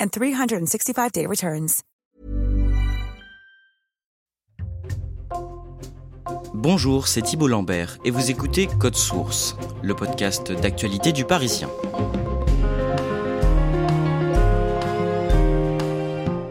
and 365-day returns. Bonjour, c'est Thibault Lambert et vous écoutez Code Source, le podcast d'actualité du Parisien.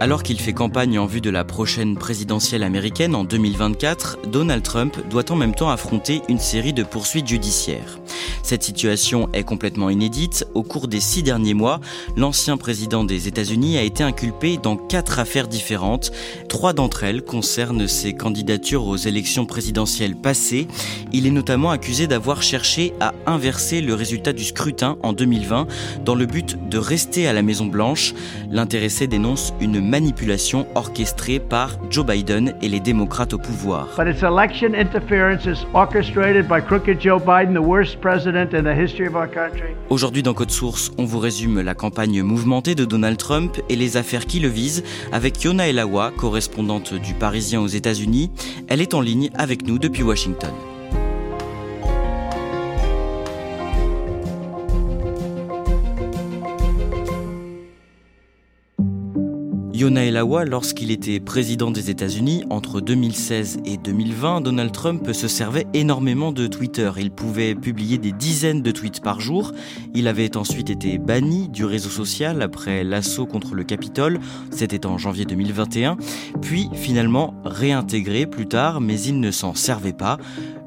Alors qu'il fait campagne en vue de la prochaine présidentielle américaine en 2024, Donald Trump doit en même temps affronter une série de poursuites judiciaires. Cette situation est complètement inédite. Au cours des six derniers mois, l'ancien président des États-Unis a été inculpé dans quatre affaires différentes. Trois d'entre elles concernent ses candidatures aux élections présidentielles passées. Il est notamment accusé d'avoir cherché à inverser le résultat du scrutin en 2020 dans le but de rester à la Maison-Blanche. L'intéressé dénonce une manipulation orchestrée par Joe Biden et les démocrates au pouvoir. But its election interference is orchestrated by crooked Joe Biden, the worst president in the history of our country. Aujourd'hui dans Code Source, on vous résume la campagne mouvementée de Donald Trump et les affaires qui le visent avec Yona Elawa, correspondante du Parisien aux États-Unis. Elle est en ligne avec nous depuis Washington. Yona Elawa, lorsqu'il était président des États-Unis entre 2016 et 2020, Donald Trump se servait énormément de Twitter. Il pouvait publier des dizaines de tweets par jour. Il avait ensuite été banni du réseau social après l'assaut contre le Capitole. C'était en janvier 2021. Puis finalement réintégré plus tard, mais il ne s'en servait pas.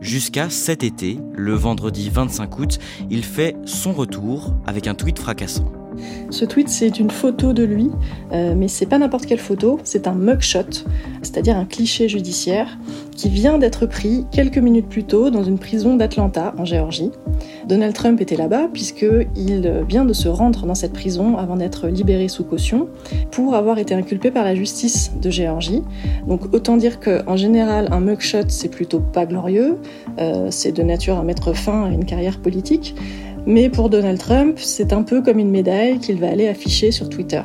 Jusqu'à cet été, le vendredi 25 août, il fait son retour avec un tweet fracassant. Ce tweet, c'est une photo de lui, euh, mais c'est pas n'importe quelle photo, c'est un mugshot, c'est-à-dire un cliché judiciaire qui vient d'être pris quelques minutes plus tôt dans une prison d'Atlanta, en Géorgie. Donald Trump était là-bas puisqu'il vient de se rendre dans cette prison avant d'être libéré sous caution pour avoir été inculpé par la justice de Géorgie. Donc autant dire qu'en général, un mugshot, c'est plutôt pas glorieux, euh, c'est de nature à mettre fin à une carrière politique. Mais pour Donald Trump, c'est un peu comme une médaille qu'il va aller afficher sur Twitter.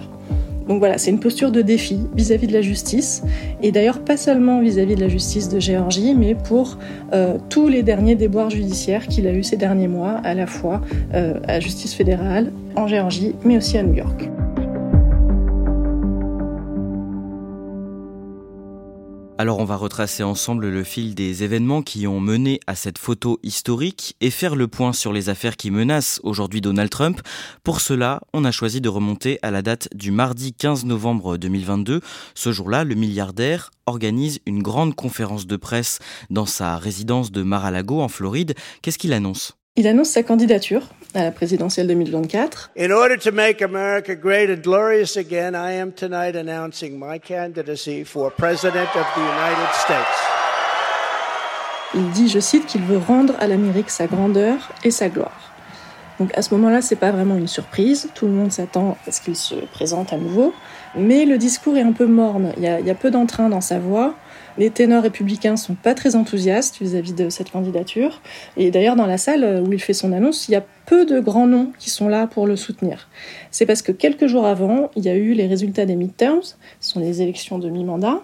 Donc voilà, c'est une posture de défi vis-à-vis de la justice, et d'ailleurs pas seulement vis-à-vis de la justice de Géorgie, mais pour euh, tous les derniers déboires judiciaires qu'il a eu ces derniers mois, à la fois euh, à justice fédérale, en Géorgie, mais aussi à New York. Alors on va retracer ensemble le fil des événements qui ont mené à cette photo historique et faire le point sur les affaires qui menacent aujourd'hui Donald Trump. Pour cela, on a choisi de remonter à la date du mardi 15 novembre 2022. Ce jour-là, le milliardaire organise une grande conférence de presse dans sa résidence de Mar-a-Lago en Floride. Qu'est-ce qu'il annonce? Il annonce sa candidature à la présidentielle 2024. In order to make America great and glorious again, I am tonight announcing my candidacy for President of the United States. Il dit, je cite, qu'il veut rendre à l'Amérique sa grandeur et sa gloire. Donc à ce moment-là, c'est pas vraiment une surprise. Tout le monde s'attend à ce qu'il se présente à nouveau. Mais le discours est un peu morne. Il y a, il y a peu d'entrain dans sa voix. Les ténors républicains sont pas très enthousiastes vis-à-vis de cette candidature. Et d'ailleurs, dans la salle où il fait son annonce, il y a peu de grands noms qui sont là pour le soutenir. C'est parce que quelques jours avant, il y a eu les résultats des midterms, ce sont les élections de mi-mandat,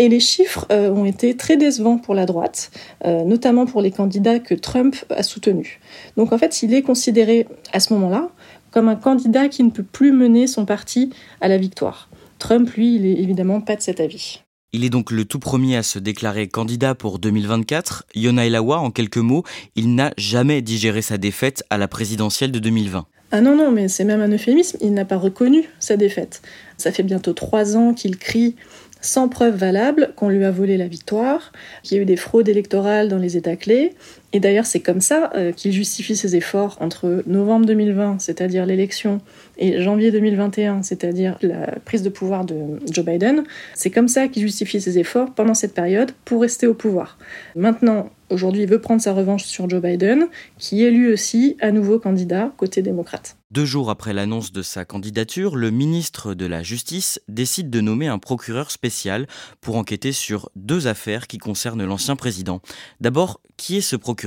et les chiffres euh, ont été très décevants pour la droite, euh, notamment pour les candidats que Trump a soutenus. Donc en fait, il est considéré à ce moment-là comme un candidat qui ne peut plus mener son parti à la victoire. Trump, lui, il est évidemment pas de cet avis. Il est donc le tout premier à se déclarer candidat pour 2024. Yona Elawa, en quelques mots, il n'a jamais digéré sa défaite à la présidentielle de 2020. Ah non, non, mais c'est même un euphémisme, il n'a pas reconnu sa défaite. Ça fait bientôt trois ans qu'il crie sans preuve valable qu'on lui a volé la victoire, qu'il y a eu des fraudes électorales dans les États clés. Et d'ailleurs, c'est comme ça euh, qu'il justifie ses efforts entre novembre 2020, c'est-à-dire l'élection, et janvier 2021, c'est-à-dire la prise de pouvoir de Joe Biden. C'est comme ça qu'il justifie ses efforts pendant cette période pour rester au pouvoir. Maintenant, aujourd'hui, il veut prendre sa revanche sur Joe Biden, qui est lui aussi à nouveau candidat côté démocrate. Deux jours après l'annonce de sa candidature, le ministre de la Justice décide de nommer un procureur spécial pour enquêter sur deux affaires qui concernent l'ancien président. D'abord, qui est ce procureur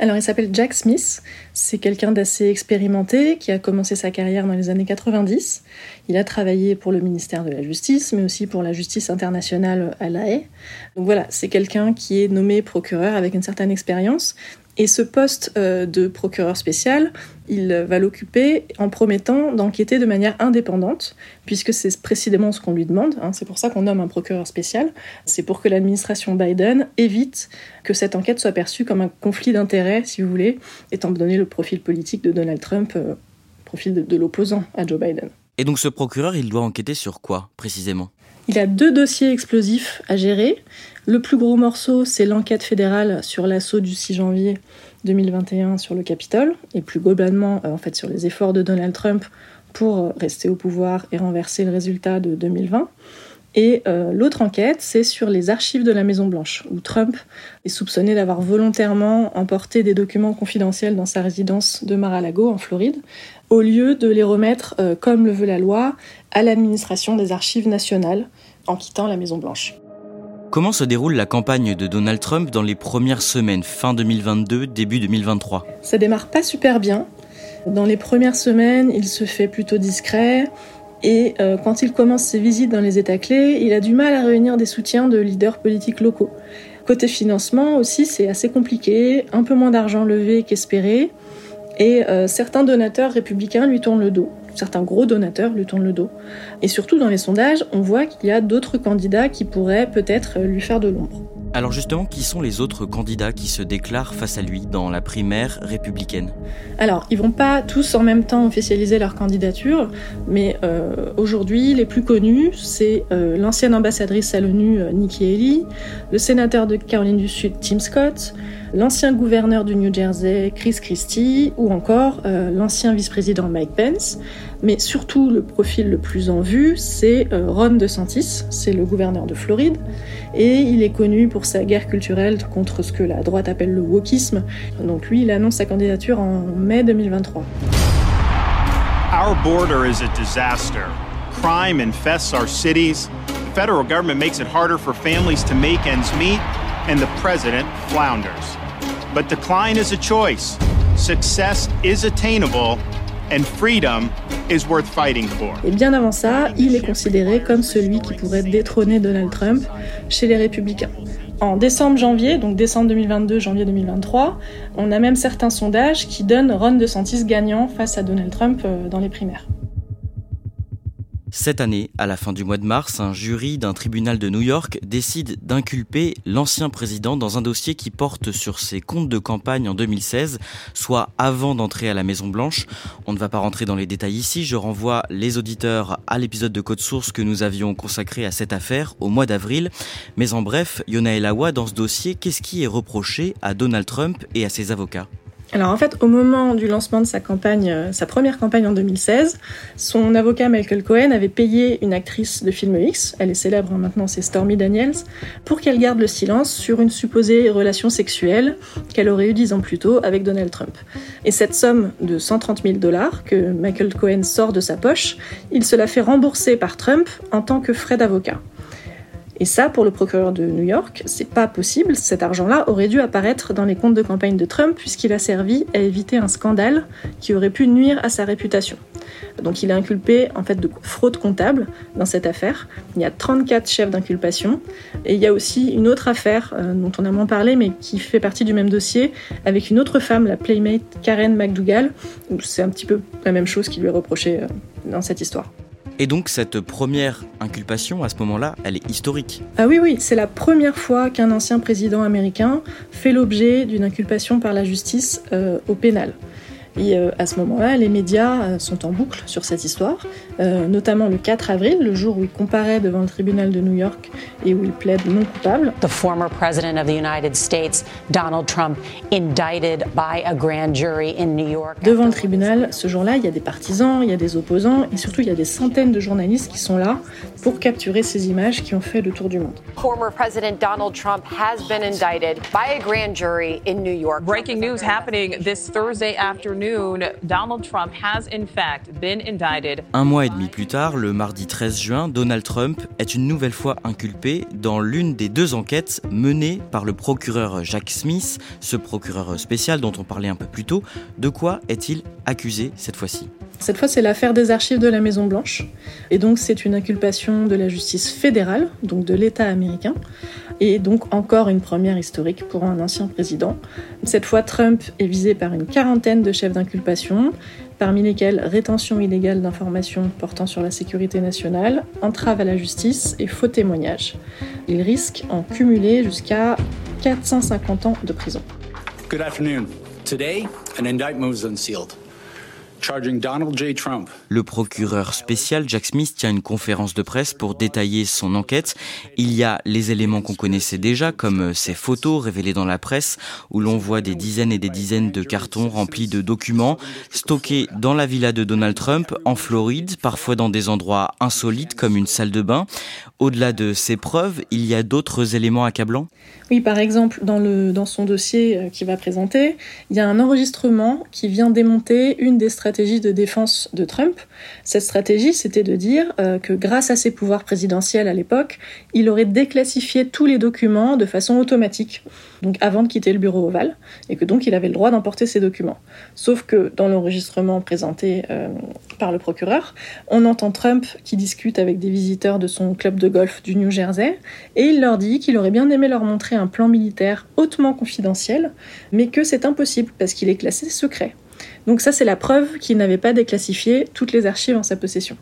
alors il s'appelle Jack Smith, c'est quelqu'un d'assez expérimenté qui a commencé sa carrière dans les années 90. Il a travaillé pour le ministère de la Justice, mais aussi pour la justice internationale à La Haye. Donc voilà, c'est quelqu'un qui est nommé procureur avec une certaine expérience et ce poste euh, de procureur spécial, il va l'occuper en promettant d'enquêter de manière indépendante, puisque c'est précisément ce qu'on lui demande. Hein. c'est pour ça qu'on nomme un procureur spécial. C'est pour que l'administration Biden évite que cette enquête soit perçue comme un conflit d'intérêts, si vous voulez, étant donné le profil politique de Donald Trump, euh, profil de l'opposant à Joe Biden. Et donc ce procureur, il doit enquêter sur quoi précisément? Il a deux dossiers explosifs à gérer. Le plus gros morceau, c'est l'enquête fédérale sur l'assaut du 6 janvier 2021 sur le Capitole, et plus globalement, euh, en fait, sur les efforts de Donald Trump pour rester au pouvoir et renverser le résultat de 2020. Et euh, l'autre enquête, c'est sur les archives de la Maison Blanche, où Trump est soupçonné d'avoir volontairement emporté des documents confidentiels dans sa résidence de Mar-a-Lago, en Floride, au lieu de les remettre, euh, comme le veut la loi, à l'administration des archives nationales, en quittant la Maison-Blanche. Comment se déroule la campagne de Donald Trump dans les premières semaines, fin 2022, début 2023 Ça démarre pas super bien. Dans les premières semaines, il se fait plutôt discret. Et euh, quand il commence ses visites dans les États clés, il a du mal à réunir des soutiens de leaders politiques locaux. Côté financement aussi, c'est assez compliqué, un peu moins d'argent levé qu'espéré. Et euh, certains donateurs républicains lui tournent le dos certains gros donateurs lui tournent le dos. Et surtout dans les sondages, on voit qu'il y a d'autres candidats qui pourraient peut-être lui faire de l'ombre. Alors justement, qui sont les autres candidats qui se déclarent face à lui dans la primaire républicaine Alors, ils vont pas tous en même temps officialiser leur candidature, mais euh, aujourd'hui, les plus connus, c'est euh, l'ancienne ambassadrice à l'ONU, euh, Nikki Haley, le sénateur de Caroline du Sud, Tim Scott, l'ancien gouverneur du New Jersey, Chris Christie, ou encore l'ancien vice-président Mike Pence. Mais surtout, le profil le plus en vue, c'est euh, Ron DeSantis, c'est le gouverneur de Floride, et il est connu pour sa guerre culturelle contre ce que la droite appelle le wokisme. Donc lui, il annonce sa candidature en mai 2023. Our border is a disaster. Crime infests our cities. The federal government makes it harder for families to make ends meet, and the president flounders. But decline is a choice. Success is attainable, and freedom et bien avant ça, il est considéré comme celui qui pourrait détrôner Donald Trump chez les républicains. En décembre-janvier, donc décembre 2022, janvier 2023, on a même certains sondages qui donnent Ron DeSantis gagnant face à Donald Trump euh, dans les primaires. Cette année, à la fin du mois de mars, un jury d'un tribunal de New York décide d'inculper l'ancien président dans un dossier qui porte sur ses comptes de campagne en 2016, soit avant d'entrer à la Maison Blanche. On ne va pas rentrer dans les détails ici, je renvoie les auditeurs à l'épisode de Code Source que nous avions consacré à cette affaire au mois d'avril. Mais en bref, Yona Elawa, dans ce dossier, qu'est-ce qui est reproché à Donald Trump et à ses avocats? Alors en fait, au moment du lancement de sa campagne, euh, sa première campagne en 2016, son avocat Michael Cohen avait payé une actrice de film X, elle est célèbre hein, maintenant, c'est Stormy Daniels, pour qu'elle garde le silence sur une supposée relation sexuelle qu'elle aurait eue dix ans plus tôt avec Donald Trump. Et cette somme de 130 000 dollars que Michael Cohen sort de sa poche, il se la fait rembourser par Trump en tant que frais d'avocat. Et ça, pour le procureur de New York, c'est pas possible. Cet argent-là aurait dû apparaître dans les comptes de campagne de Trump puisqu'il a servi à éviter un scandale qui aurait pu nuire à sa réputation. Donc il est inculpé en fait de fraude comptable dans cette affaire. Il y a 34 chefs d'inculpation et il y a aussi une autre affaire euh, dont on a moins parlé mais qui fait partie du même dossier avec une autre femme, la playmate Karen McDougall. C'est un petit peu la même chose qui lui est reproché euh, dans cette histoire. Et donc cette première inculpation, à ce moment-là, elle est historique. Ah oui, oui, c'est la première fois qu'un ancien président américain fait l'objet d'une inculpation par la justice euh, au pénal. Et euh, à ce moment-là, les médias euh, sont en boucle sur cette histoire, euh, notamment le 4 avril, le jour où il comparaît devant le tribunal de New York et où il plaide non coupable. The former president of the United States, Donald Trump, indicted by a grand jury in New York. Devant le tribunal, ce jour-là, il y a des partisans, il y a des opposants et surtout il y a des centaines de journalistes qui sont là pour capturer ces images qui ont fait le tour du monde. Former president Donald Trump has been indicted by a grand jury in New York. Breaking news happening this Thursday afternoon. Donald Trump has in fact been indicted. Un mois et demi plus tard, le mardi 13 juin, Donald Trump est une nouvelle fois inculpé dans l'une des deux enquêtes menées par le procureur Jack Smith, ce procureur spécial dont on parlait un peu plus tôt. De quoi est-il accusé cette fois-ci? Cette fois, c'est l'affaire des archives de la Maison Blanche. Et donc, c'est une inculpation de la justice fédérale, donc de l'État américain. Et donc, encore une première historique pour un ancien président. Cette fois, Trump est visé par une quarantaine de chefs d'inculpation, parmi lesquels rétention illégale d'informations portant sur la sécurité nationale, entrave à la justice et faux témoignage. Il risque en cumuler jusqu'à 450 ans de prison. Good afternoon. Today, an indictment was unsealed. Le procureur spécial Jack Smith tient une conférence de presse pour détailler son enquête. Il y a les éléments qu'on connaissait déjà, comme ces photos révélées dans la presse, où l'on voit des dizaines et des dizaines de cartons remplis de documents, stockés dans la villa de Donald Trump, en Floride, parfois dans des endroits insolites comme une salle de bain. Au-delà de ces preuves, il y a d'autres éléments accablants? Oui, par exemple, dans, le, dans son dossier euh, qu'il va présenter, il y a un enregistrement qui vient démonter une des stratégies de défense de Trump. Cette stratégie, c'était de dire euh, que grâce à ses pouvoirs présidentiels à l'époque, il aurait déclassifié tous les documents de façon automatique, donc avant de quitter le bureau ovale, et que donc il avait le droit d'emporter ces documents. Sauf que dans l'enregistrement présenté euh, par le procureur, on entend Trump qui discute avec des visiteurs de son club de golf du New Jersey, et il leur dit qu'il aurait bien aimé leur montrer un plan militaire hautement confidentiel, mais que c'est impossible parce qu'il est classé secret. Donc ça, c'est la preuve qu'il n'avait pas déclassifié toutes les archives en sa possession.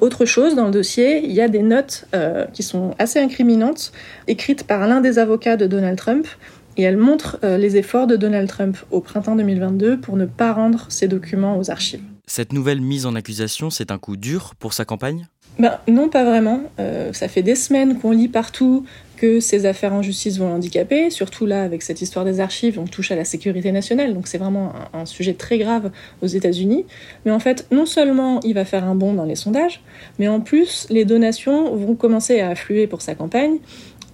Autre chose, dans le dossier, il y a des notes euh, qui sont assez incriminantes, écrites par l'un des avocats de Donald Trump, et elles montrent euh, les efforts de Donald Trump au printemps 2022 pour ne pas rendre ces documents aux archives. Cette nouvelle mise en accusation, c'est un coup dur pour sa campagne? Ben, non, pas vraiment. Euh, ça fait des semaines qu'on lit partout que ces affaires en justice vont l'handicaper, surtout là avec cette histoire des archives, on touche à la sécurité nationale, donc c'est vraiment un, sujet très grave aux États-Unis. Mais en fait, non seulement il va faire un bond dans les sondages, mais en plus les donations vont commencer à affluer pour sa campagne,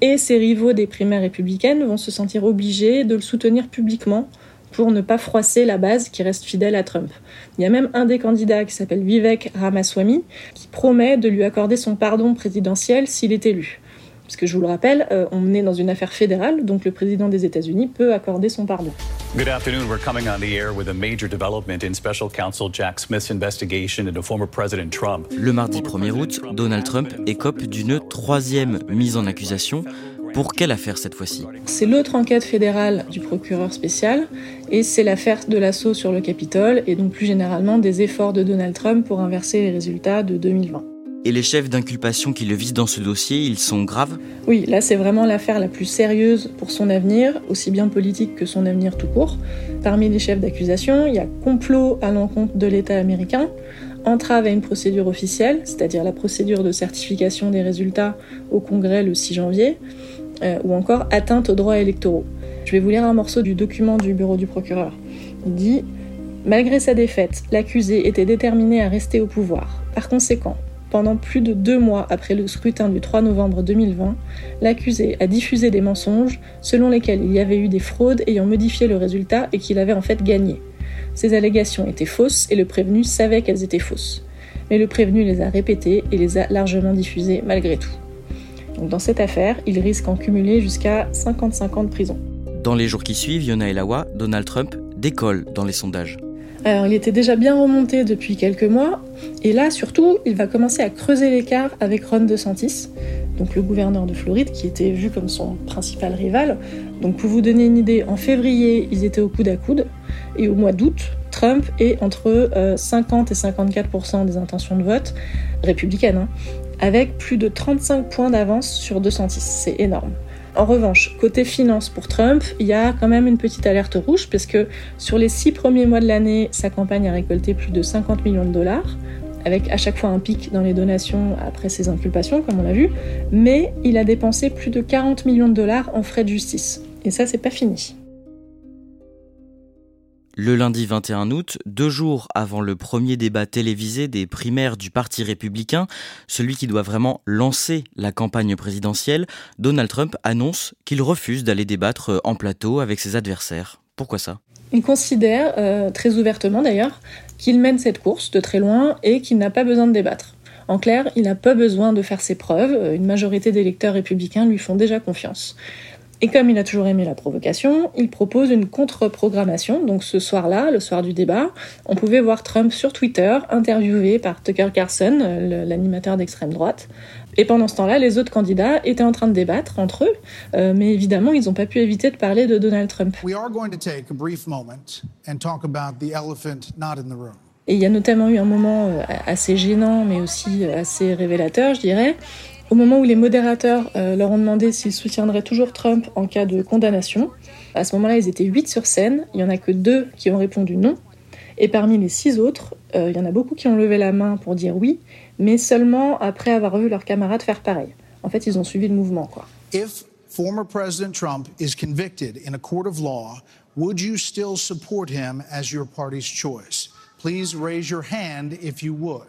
et ses rivaux des primaires républicaines vont se sentir obligés de le soutenir publiquement pour ne pas froisser la base qui reste fidèle à Trump. Il y a même un des candidats qui s'appelle Vivek Ramaswamy qui promet de lui accorder son pardon présidentiel s'il est élu. Parce que je vous le rappelle, euh, on est dans une affaire fédérale, donc le président des États-Unis peut accorder son pardon. Good afternoon. We're coming on the air with a major development in special counsel Jack Smith's investigation into former President Trump. Le mardi 1er août, Donald Trump écope d'une troisième mise en accusation pour quelle affaire cette fois-ci? C'est l'autre enquête fédérale du procureur spécial et c'est l'affaire de l'assaut sur le Capitole et donc plus généralement des efforts de Donald Trump pour inverser les résultats de 2020. Et les chefs d'inculpation qui le visent dans ce dossier, ils sont graves? Oui, là c'est vraiment l'affaire la plus sérieuse pour son avenir, aussi bien politique que son avenir tout court. Parmi les chefs d'accusation, il y a complot à l'encontre de l'État américain, entrave à une procédure officielle, c'est-à-dire la procédure de certification des résultats au Congrès le 6 janvier, euh, ou encore atteinte aux droits électoraux. Je vais vous lire un morceau du document du bureau du procureur. Il dit Malgré sa défaite, l'accusé était déterminé à rester au pouvoir. Par conséquent, pendant plus de deux mois après le scrutin du 3 novembre 2020, l'accusé a diffusé des mensonges selon lesquels il y avait eu des fraudes ayant modifié le résultat et qu'il avait en fait gagné. Ces allégations étaient fausses et le prévenu savait qu'elles étaient fausses. Mais le prévenu les a répétées et les a largement diffusées malgré tout. Dans cette affaire, il risque en cumuler jusqu'à 55 ans de prison. Dans les jours qui suivent, Yona Elawa, Donald Trump décolle dans les sondages. Alors il était déjà bien remonté depuis quelques mois, et là surtout, il va commencer à creuser l'écart avec Ron DeSantis, donc le gouverneur de Floride, qui était vu comme son principal rival. Donc pour vous donner une idée, en février, ils étaient au coude à coude, et au mois d'août, Trump est entre 50 euh, et 54% des intentions de vote républicaines. Hein avec plus de 35 points d'avance sur 206. C'est énorme. En revanche, côté finance pour Trump, il y a quand même une petite alerte rouge parce que sur les six premiers mois de l'année, sa campagne a récolté plus de 50 millions de dollars avec à chaque fois un pic dans les donations après ses inculpations, comme on l'a vu, mais il a dépensé plus de 40 millions de dollars en frais de justice. Et ça, c'est pas fini. Le lundi 21 août, deux jours avant le premier débat télévisé des primaires du Parti républicain, celui qui doit vraiment lancer la campagne présidentielle, Donald Trump annonce qu'il refuse d'aller débattre en plateau avec ses adversaires. Pourquoi ça? Il considère, euh, très ouvertement d'ailleurs, qu'il mène cette course de très loin et qu'il n'a pas besoin de débattre. En clair, il n'a pas besoin de faire ses preuves, une majorité d'électeurs républicains lui font déjà confiance. Et comme il a toujours aimé la provocation, il propose une contre-programmation. Donc ce soir-là, le soir du débat, on pouvait voir Trump sur Twitter, interviewé par Tucker Carlson, l'animateur d'extrême droite. Et pendant ce temps-là, les autres candidats étaient en train de débattre entre eux, euh, mais évidemment, ils n'ont pas pu éviter de parler de Donald Trump. Et il y a notamment eu un moment euh, assez gênant, mais aussi euh, assez révélateur, je dirais, au moment où les modérateurs euh, leur ont demandé s'ils soutiendraient toujours Trump en cas de condamnation, à ce moment-là, ils étaient huit sur scène, il n'y en a que deux qui ont répondu non. Et parmi les six autres, euh, il y en a beaucoup qui ont levé la main pour dire oui, mais seulement après avoir vu leurs camarades faire pareil. En fait, ils ont suivi le mouvement, quoi. If former President Trump is convicted in a court of law, would you still support him as your party's choice? Please raise your hand if you would.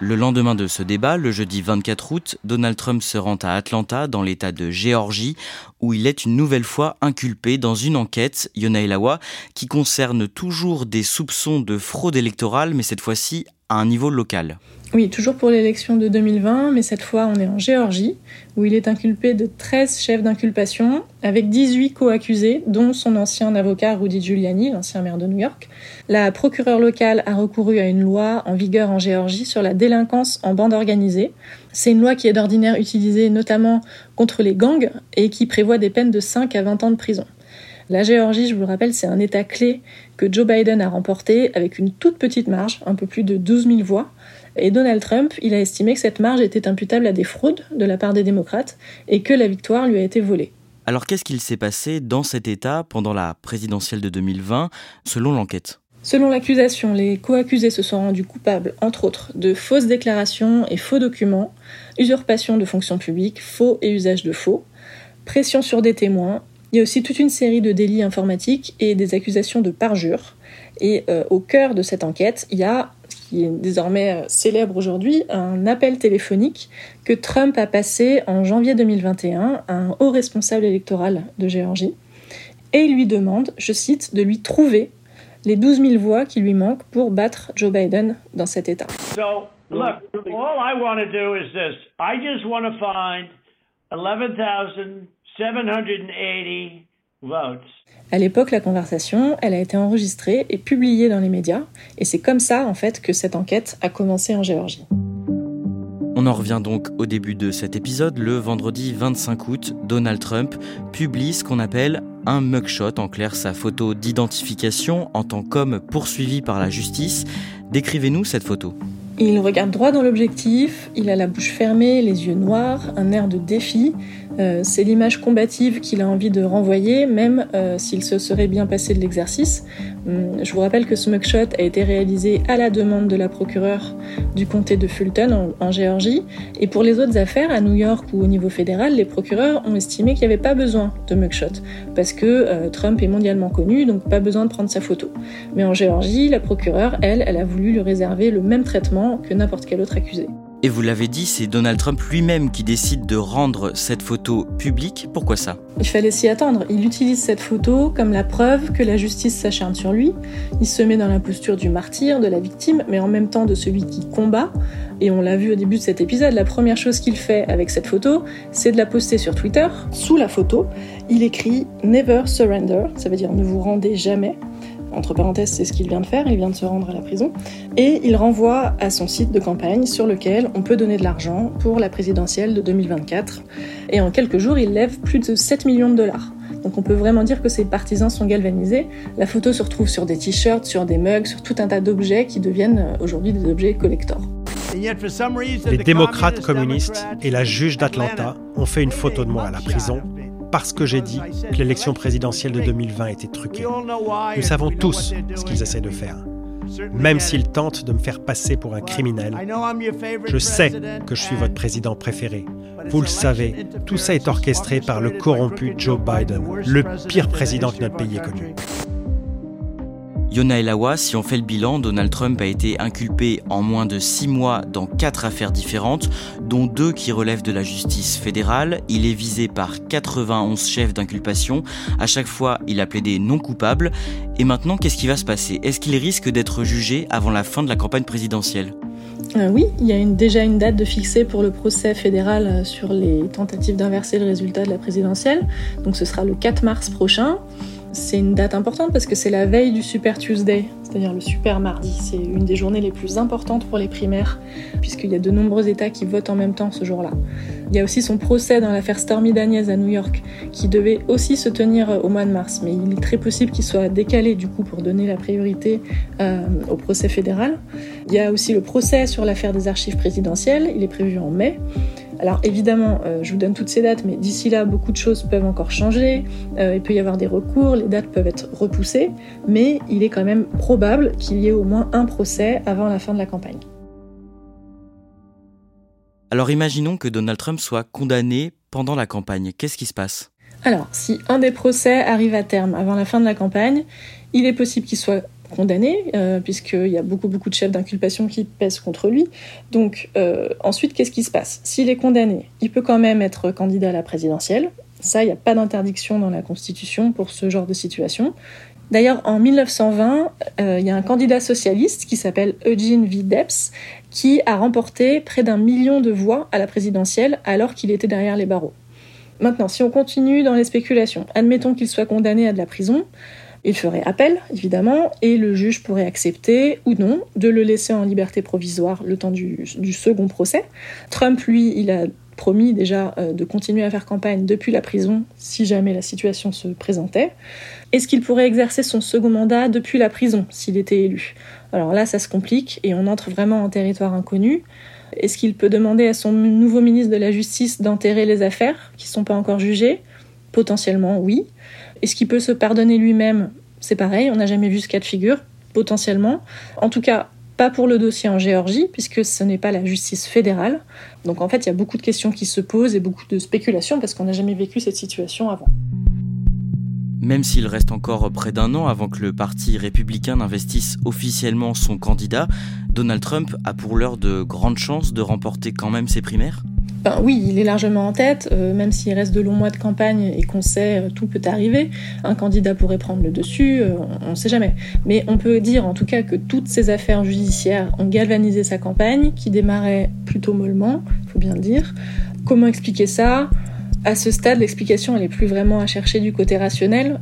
Le lendemain de ce débat, le jeudi 24 août, Donald Trump se rend à Atlanta, dans l'État de Géorgie, où il est une nouvelle fois inculpé dans une enquête, Yona Elawa, qui concerne toujours des soupçons de fraude électorale, mais cette fois-ci à un niveau local. Oui, toujours pour l'élection de 2020, mais cette fois on est en Géorgie, où il est inculpé de 13 chefs d'inculpation, avec 18 co-accusés, dont son ancien avocat Rudy Giuliani, l'ancien maire de New York. La procureure locale a recouru à une loi en vigueur en Géorgie sur la délinquance en bande organisée. C'est une loi qui est d'ordinaire utilisée notamment contre les gangs et qui prévoit des peines de 5 à 20 ans de prison. La Géorgie, je vous le rappelle, c'est un État clé que Joe Biden a remporté avec une toute petite marge, un peu plus de 12 000 voix. Et Donald Trump, il a estimé que cette marge était imputable à des fraudes de la part des démocrates et que la victoire lui a été volée. Alors qu'est-ce qu'il s'est passé dans cet État pendant la présidentielle de 2020, selon l'enquête? Selon l'accusation, les co-accusés se sont rendus coupables, entre autres, de fausses déclarations et faux documents, usurpation de fonctions publiques, faux et usage de faux, pression sur des témoins, il y a aussi toute une série de délits informatiques et des accusations de parjure. Et euh, au cœur de cette enquête, il y a, ce qui est désormais euh, célèbre aujourd'hui, un appel téléphonique que Trump a passé en janvier 2021 à un haut responsable électoral de Géorgie. Et il lui demande, je cite, de lui trouver les 12 000 voix qui lui manquent pour battre Joe Biden dans cet État. So, look, all I want to do is this. I just want to find 11,000 780 votes. À l'époque, la conversation, elle a été enregistrée et publiée dans les médias, et c'est comme ça, en fait, que cette enquête a commencé en Géorgie. On en revient donc au début de cet épisode. Le vendredi 25 août, Donald Trump publie ce qu'on appelle un mugshot, en clair sa photo d'identification en tant qu'homme poursuivi par la justice. Décrivez-nous cette photo. Il regarde droit dans l'objectif, il a la bouche fermée, les yeux noirs, un air de défi. Euh, c'est l'image combative qu'il a envie de renvoyer, même euh, s'il se serait bien passé de l'exercice. Hum, je vous rappelle que ce mugshot a été réalisé à la demande de la procureure du comté de Fulton en, Géorgie. Et pour les autres affaires, à New York ou au niveau fédéral, les procureurs ont estimé qu'il n'y avait pas besoin de mugshot, parce que euh, Trump est mondialement connu, donc pas besoin de prendre sa photo. Mais en Géorgie, la procureure, elle, elle a voulu lui réserver le même traitement que n'importe quel autre accusé. Et vous l'avez dit, c'est Donald Trump lui-même qui décide de rendre cette photo publique. Pourquoi ça? Il fallait s'y attendre. Il utilise cette photo comme la preuve que la justice s'acharne sur lui. Il se met dans la posture du martyr, de la victime, mais en même temps de celui qui combat. Et on l'a vu au début de cet épisode, la première chose qu'il fait avec cette photo, c'est de la poster sur Twitter. Sous la photo, il écrit Never surrender, ça veut dire ne vous rendez jamais. Entre parenthèses, c'est ce qu'il vient de faire, il vient de se rendre à la prison. Et il renvoie à son site de campagne sur lequel on peut donner de l'argent pour la présidentielle de 2024. Et en quelques jours, il lève plus de 7 millions de dollars. Donc on peut vraiment dire que ses partisans sont galvanisés. La photo se retrouve sur des t-shirts, sur des mugs, sur tout un tas d'objets qui deviennent euh, aujourd'hui des objets collector. Les démocrates communistes et la juge d'Atlanta ont fait une photo de moi à la prison parce que j'ai dit que l'élection présidentielle de 2020 était truquée. Nous savons tous ce qu'ils essaient de faire. Même s'ils tentent de me faire passer pour un criminel, je sais que je suis votre président préféré. Vous le savez, tout ça est orchestré par le corrompu Joe Biden, le pire président que notre pays ait connu. Yona Elawa, si on fait le bilan, Donald Trump a été inculpé en moins de six mois dans quatre affaires différentes, dont deux qui relèvent de la justice fédérale. Il est visé par 91 chefs d'inculpation. À chaque fois, il a plaidé non coupable. Et maintenant, qu'est-ce qui va se passer? Est-ce qu'il risque d'être jugé avant la fin de la campagne présidentielle? Euh, oui, il y a déjà une date de fixée pour le procès fédéral euh, sur les tentatives d'inverser le résultat de la présidentielle. Donc ce sera le 4 mars prochain. C'est une date importante parce que c'est la veille du Super Tuesday, c'est-à-dire le Super Mardi. C'est une des journées les plus importantes pour les primaires, puisqu'il y a de nombreux États qui votent en même temps ce jour-là. Il y a aussi son procès dans l'affaire Stormy Daniels à New York, qui devait aussi se tenir au mois de mars, mais il est très possible qu'il soit décalé du coup pour donner la priorité euh, au procès fédéral. Il y a aussi le procès sur l'affaire des archives présidentielles, il est prévu en mai. Alors évidemment, euh, je vous donne toutes ces dates, mais d'ici là, beaucoup de choses peuvent encore changer. Euh, il peut y avoir des recours, les dates peuvent être repoussées, mais il est quand même probable qu'il y ait au moins un procès avant la fin de la campagne. Alors imaginons que Donald Trump soit condamné pendant la campagne. Qu'est-ce qui se passe? Alors, si un des procès arrive à terme avant la fin de la campagne, il est possible qu'il soit condamné, euh, puisqu'il y a beaucoup, beaucoup de chefs d'inculpation qui pèsent contre lui. Donc, euh, ensuite, qu'est-ce qui se passe? S'il est condamné, il peut quand même être candidat à la présidentielle. Ça, il n'y a pas d'interdiction dans la Constitution pour ce genre de situation. D'ailleurs, en 1920, euh, il y a un candidat socialiste qui s'appelle Eugene V. Debs qui a remporté près d'un million de voix à la présidentielle alors qu'il était derrière les barreaux. Maintenant, si on continue dans les spéculations, admettons qu'il soit condamné à de la prison, il ferait appel, évidemment, et le juge pourrait accepter ou non de le laisser en liberté provisoire le temps du, second procès. Trump, lui, il a promis déjà euh, de continuer à faire campagne depuis la prison si jamais la situation se présentait. Est-ce qu'il pourrait exercer son second mandat depuis la prison s'il était élu? Alors là, ça se complique et on entre vraiment en territoire inconnu. Est-ce qu'il peut demander à son nouveau ministre de la Justice d'enterrer les affaires qui ne sont pas encore jugées? Potentiellement, oui. Est-ce qu'il peut se pardonner lui-même? C'est pareil, on n'a jamais vu ce cas de figure, potentiellement. En tout cas, pas pour le dossier en Géorgie, puisque ce n'est pas la justice fédérale. Donc en fait, il y a beaucoup de questions qui se posent et beaucoup de spéculations, parce qu'on n'a jamais vécu cette situation avant. Même s'il reste encore près d'un an avant que le Parti républicain n'investisse officiellement son candidat, Donald Trump a pour l'heure de grandes chances de remporter quand même ses primaires oui, il est largement en tête, euh, même s'il reste de longs mois de campagne et qu'on sait euh, tout peut arriver. Un candidat pourrait prendre le dessus, euh, on ne sait jamais. Mais on peut dire en tout cas que toutes ces affaires judiciaires ont galvanisé sa campagne, qui démarrait plutôt mollement, il faut bien le dire. Comment expliquer ça? À ce stade, l'explication, elle est plus vraiment à chercher du côté rationnel.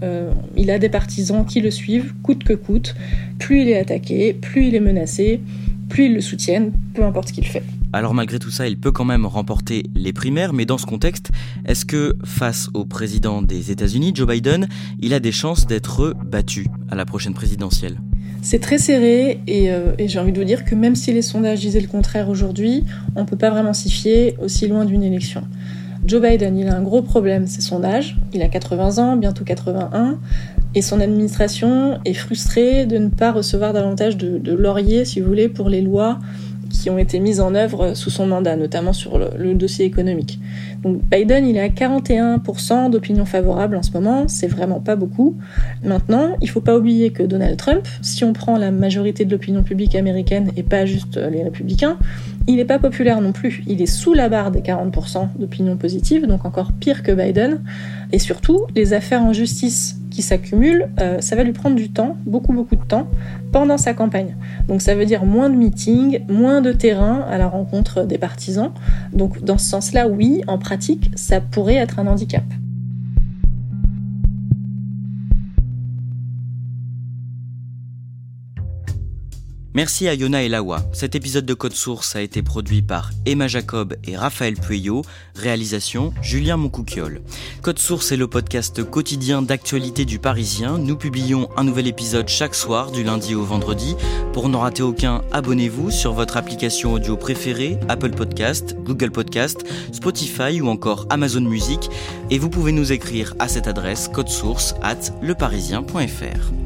il a des partisans qui le suivent, coûte que coûte. Plus il est attaqué, plus il est menacé, plus ils le soutiennent, peu importe ce qu'il fait. Alors malgré tout ça, il peut quand même remporter les primaires, mais dans ce contexte, est-ce que face au président des États-Unis, Joe Biden, il a des chances d'être battu à la prochaine présidentielle? C'est très serré euh, et, j'ai envie de vous dire que même si les sondages disaient le contraire aujourd'hui, on ne peut pas vraiment s'y fier aussi loin d'une élection. Joe Biden, il a un gros problème, c'est son âge. Il a 80 ans, bientôt 81, et son administration est frustrée de ne pas recevoir davantage de, de lauriers, si vous voulez, pour les lois qui ont été mises en œuvre sous son mandat, notamment sur le, dossier économique. Donc Biden, il est à 41% d'opinion favorable en ce moment, c'est vraiment pas beaucoup. Maintenant, il faut pas oublier que Donald Trump, si on prend la majorité de l'opinion publique américaine et pas juste les républicains, il n'est pas populaire non plus. Il est sous la barre des 40% d'opinion positive, donc encore pire que Biden. Et surtout, les affaires en justice qui euh, ça va lui prendre du temps, beaucoup beaucoup de temps, pendant sa campagne. Donc ça veut dire moins de meetings, moins de terrain à la rencontre des partisans. Donc dans ce sens-là, oui, en pratique, ça pourrait être un handicap. Merci à Yona et Lawa. Cet épisode de Code Source a été produit par Emma Jacob et Raphaël Pueyo. Réalisation Julien Moncouquiole. Code Source est le podcast quotidien d'actualité du Parisien. Nous publions un nouvel épisode chaque soir du lundi au vendredi. Pour n'en rater aucun, abonnez-vous sur votre application audio préférée, Apple Podcast, Google Podcast, Spotify ou encore Amazon Music. Et vous pouvez nous écrire à cette adresse code source at leparisien.fr.